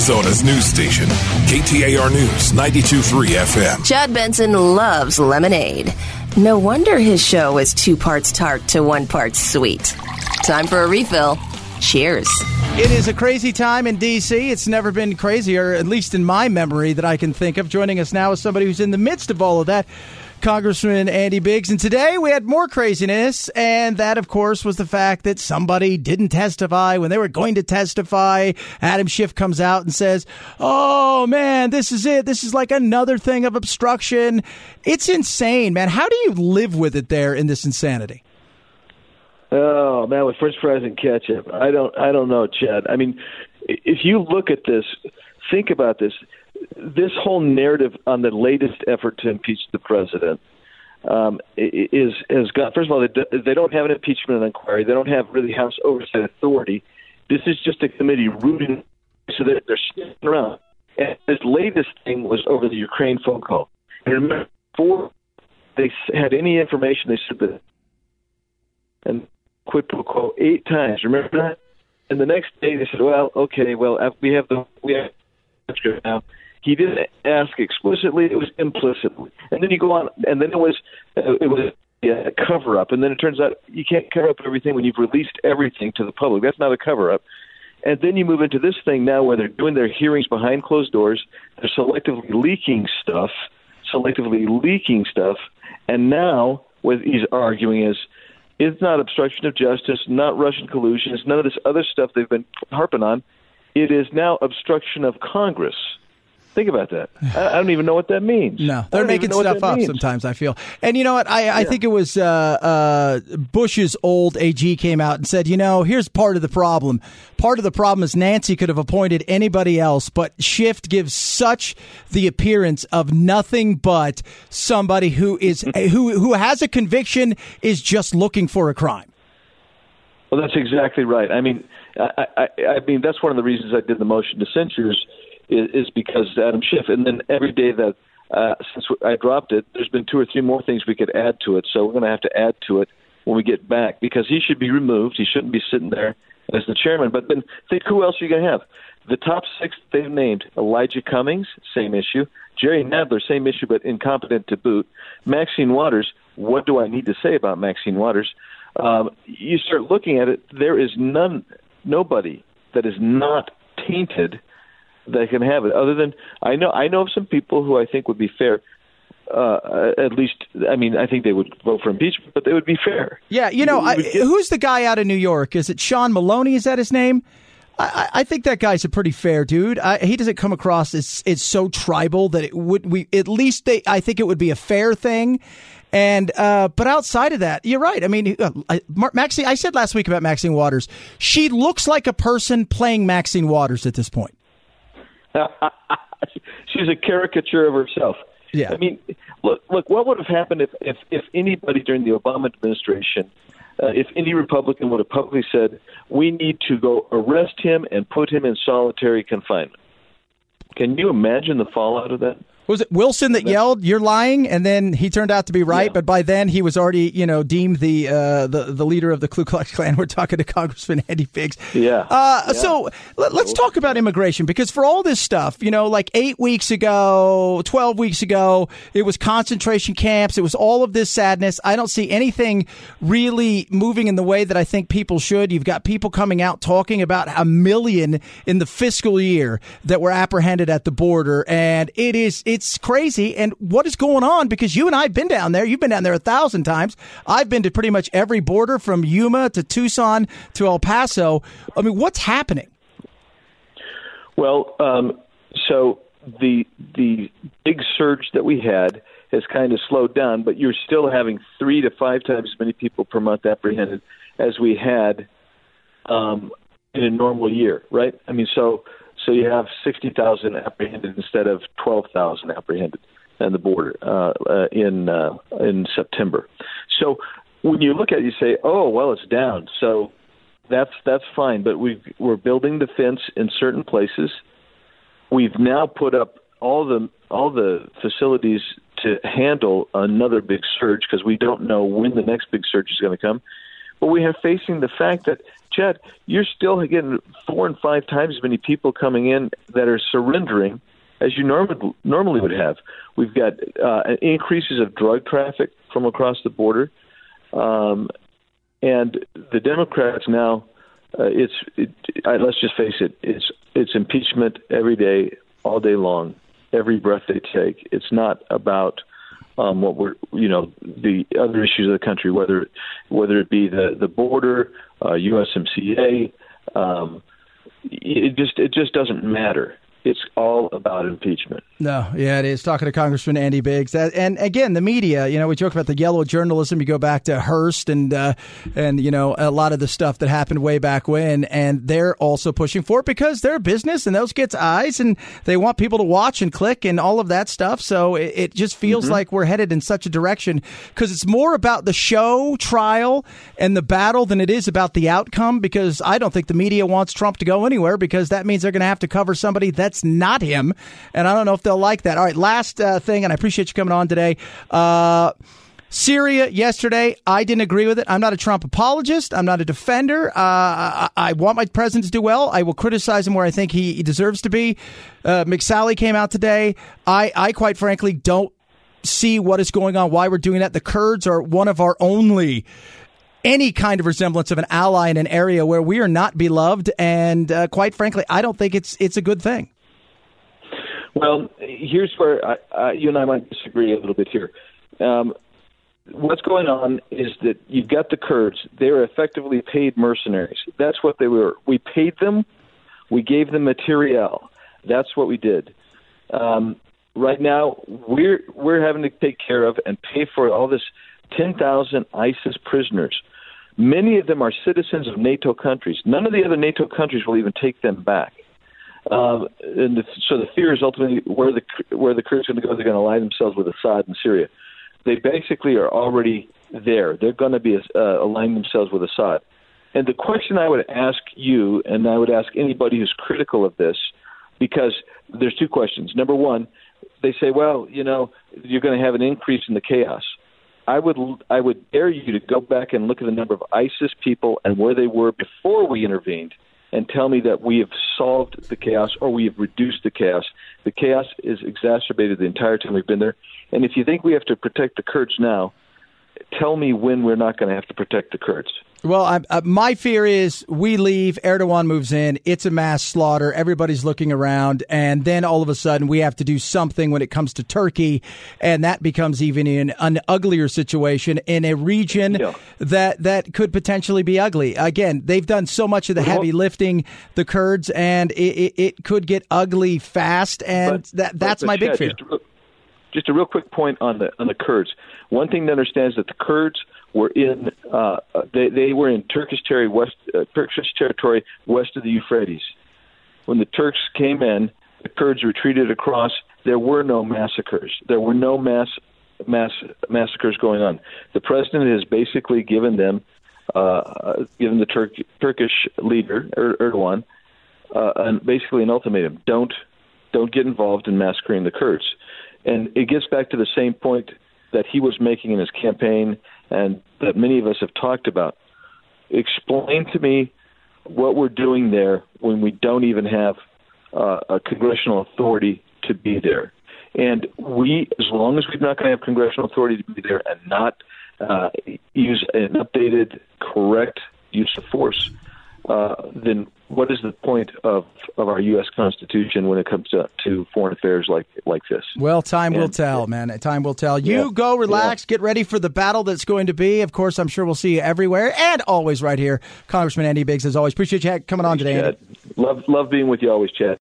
Arizona's news station, KTAR News 92.3 FM. Chad Benson loves lemonade. No wonder his show is two parts tart to one part sweet. Time for a refill. Cheers. It is a crazy time in D.C. It's never been crazier, at least in my memory that I can think of. Joining us now is somebody who's in the midst of all of that. Congressman Andy Biggs. And today we had more craziness, and that, of course, was the fact that somebody didn't testify when they were going to testify. Adam Schiff comes out and says, Oh, man, this is it. This is like another thing of obstruction. It's insane, man. How do you live with it there in this insanity? Oh man, with French fries and ketchup, I don't, I don't know, Chad. I mean, if you look at this, think about this this whole narrative on the latest effort to impeach the president um, is has got. First of all, they, don't have an impeachment inquiry. They don't have really House oversight authority. This is just a committee rooting, so that they're sitting around. And this latest thing was over the Ukraine phone call. And remember, before they had any information, they said that and quid pro quo eight times. Remember that? And the next day they said, "Well, okay, well we have the we have now." He didn't ask explicitly; it was implicitly. And then you go on, and then it was uh, it was a uh, cover up. And then it turns out you can't cover up everything when you've released everything to the public. That's not a cover up. And then you move into this thing now where they're doing their hearings behind closed doors. They're selectively leaking stuff, selectively leaking stuff. And now what he's arguing is it's not obstruction of justice, not Russian collusion, it's none of this other stuff they've been harping on. It is now obstruction of Congress. Think about that. I, don't even know what that means. No, they're making stuff up means. sometimes. I feel, and you know what? I, I think it was uh, uh, Bush's old AG came out and said, you know, here's part of the problem. Part of the problem is Nancy could have appointed anybody else, but Schiff gives such the appearance of nothing but somebody who is who who has a conviction is just looking for a crime. Well, that's exactly right. I mean, I, I, I mean that's one of the reasons I did the motion to censure is, is because Adam Schiff. And then every day that uh, since I dropped it, there's been two or three more things we could add to it. So we're going to have to add to it when we get back because he should be removed. He shouldn't be sitting there as the chairman. But then think who else are you going to have? The top six they've named Elijah Cummings, same issue. Jerry Nadler, same issue, but incompetent to boot. Maxine Waters, what do I need to say about Maxine Waters? Um, you start looking at it, there is none, nobody that is not tainted that can have it. Other than I know, I know of some people who I think would be fair. Uh, at least, I mean, I think they would vote for impeachment, but they would be fair. Yeah, you know, I, who's the guy out of New York? Is it Sean Maloney? Is that his name? I, I think that guy's a pretty fair dude. I, he doesn't come across as it's so tribal that it would we at least they. I think it would be a fair thing. And uh, but outside of that, you're right. I mean, uh, Maxine. I said last week about Maxine Waters. She looks like a person playing Maxine Waters at this point. She's a caricature of herself. Yeah. I mean, look, look. What would have happened if if, if anybody during the Obama administration, uh, if any Republican would have publicly said, "We need to go arrest him and put him in solitary confinement"? Can you imagine the fallout of that? Was it Wilson that yelled, "You're lying," and then he turned out to be right. Yeah. But by then, he was already, you know, deemed the uh, the the leader of the Ku Klux Klan. We're talking to Congressman Andy Biggs. Yeah. Uh, yeah. So let, us talk about immigration because for all this stuff, you know, like eight weeks ago, twelve weeks ago, it was concentration camps. It was all of this sadness. I don't see anything really moving in the way that I think people should. You've got people coming out talking about a million in the fiscal year that were apprehended at the border, and it is it it's crazy. And what is going on? Because you and I have been down there. You've been down there a thousand times. I've been to pretty much every border from Yuma to Tucson to El Paso. I mean, what's happening? Well, um, so the the big surge that we had has kind of slowed down, but you're still having three to five times as many people per month apprehended as we had um, in a normal year, right? I mean, so so you have 60,000 apprehended instead of 12,000 apprehended on the border uh, uh, in uh, in September. So when you look at it, you say, "Oh, well, it's down." So that's that's fine, but we we're building the fence in certain places. We've now put up all the all the facilities to handle another big surge because we don't know when the next big surge is going to come. But we are facing the fact that Chad, you're still getting four and five times as many people coming in that are surrendering as you normally normally would have. We've got uh, increases of drug traffic from across the border, um, and the Democrats now. Uh, it's it, I, let's just face it. It's it's impeachment every day, all day long, every breath they take. It's not about um, what we're you know the other issues of the country, whether whether it be the the border, uh, USMCA. Um, it just it just doesn't matter it's all about impeachment. No, yeah, it is. Talking to Congressman Andy Biggs, and again, the media. You know, we joke about the yellow journalism. You go back to Hearst and uh, and you know a lot of the stuff that happened way back when, and they're also pushing for it because they're a business and those gets eyes, and they want people to watch and click and all of that stuff. So it, it just feels mm-hmm. like we're headed in such a direction because it's more about the show trial and the battle than it is about the outcome. Because I don't think the media wants Trump to go anywhere because that means they're going to have to cover somebody that that's not him. And I don't know if they'll like that. All right, last uh, thing, and I appreciate you coming on today. Uh, Syria yesterday, I didn't agree with it. I'm not a Trump apologist. I'm not a defender. Uh, I, I, want my president to do well. I will criticize him where I think he, he deserves to be. Uh, McSally came out today. I, I quite frankly don't see what is going on, why we're doing that. The Kurds are one of our only any kind of resemblance of an ally in an area where we are not beloved, and uh, quite frankly, I don't think it's it's a good thing. Well, here's where I, uh, you and I might disagree a little bit here. Um, what's going on is that you've got the Kurds; they're effectively paid mercenaries. That's what they were. We paid them, we gave them materiel. That's what we did. Um, right now, we're we're having to take care of and pay for all this 10,000 ISIS prisoners. Many of them are citizens of NATO countries. None of the other NATO countries will even take them back. Um, and the, so the fear is ultimately where the where the Kurds are going to go. They're going to align themselves with Assad in Syria. They basically are already there. They're going to be uh, aligning themselves with Assad. And the question I would ask you, and I would ask anybody who's critical of this, because there's two questions. Number one, they say, well, you know, you're going to have an increase in the chaos. I would I would dare you to go back and look at the number of ISIS people and where they were before we intervened, and tell me that we have solved the chaos or we have reduced the chaos. The chaos is exacerbated the entire time we've been there. And if you think we have to protect the Kurds now, tell me when we're not going to have to protect the Kurds. Well, I, uh, my fear is we leave, Erdogan moves in, it's a mass slaughter, everybody's looking around, and then all of a sudden we have to do something when it comes to Turkey, and that becomes even an, an uglier situation in a region yeah. that that could potentially be ugly. Again, they've done so much of the heavy lifting, the Kurds, and it, it, it could get ugly fast, and but, that that's but, but my big fear. Just, just a real quick point on the on the Kurds. One thing to understand is that the Kurds were in uh, they they were in Turkish territory west uh, Turkish territory west of the Euphrates. When the Turks came in, the Kurds retreated across. There were no massacres. There were no mass mass massacres going on. The president has basically given them, uh, given the Turk, Turkish leader er, Erdogan, uh, an, basically an ultimatum: don't don't get involved in massacring the Kurds. And it gets back to the same point that he was making in his campaign and that many of us have talked about. Explain to me what we're doing there when we don't even have uh, a congressional authority to be there. And we, as long as we're not going to have congressional authority to be there and not uh, use an updated, correct use of force, uh, then what is the point of, of our U.S. Constitution when it comes to, to foreign affairs like like this? Well, time and, will tell, man. Time will tell. You yeah, go relax, yeah. get ready for the battle that's going to be. Of course, I'm sure we'll see you everywhere and always right here. Congressman Andy Biggs, as always. Appreciate you coming on today, Chad. Love, love being with you always, Chad.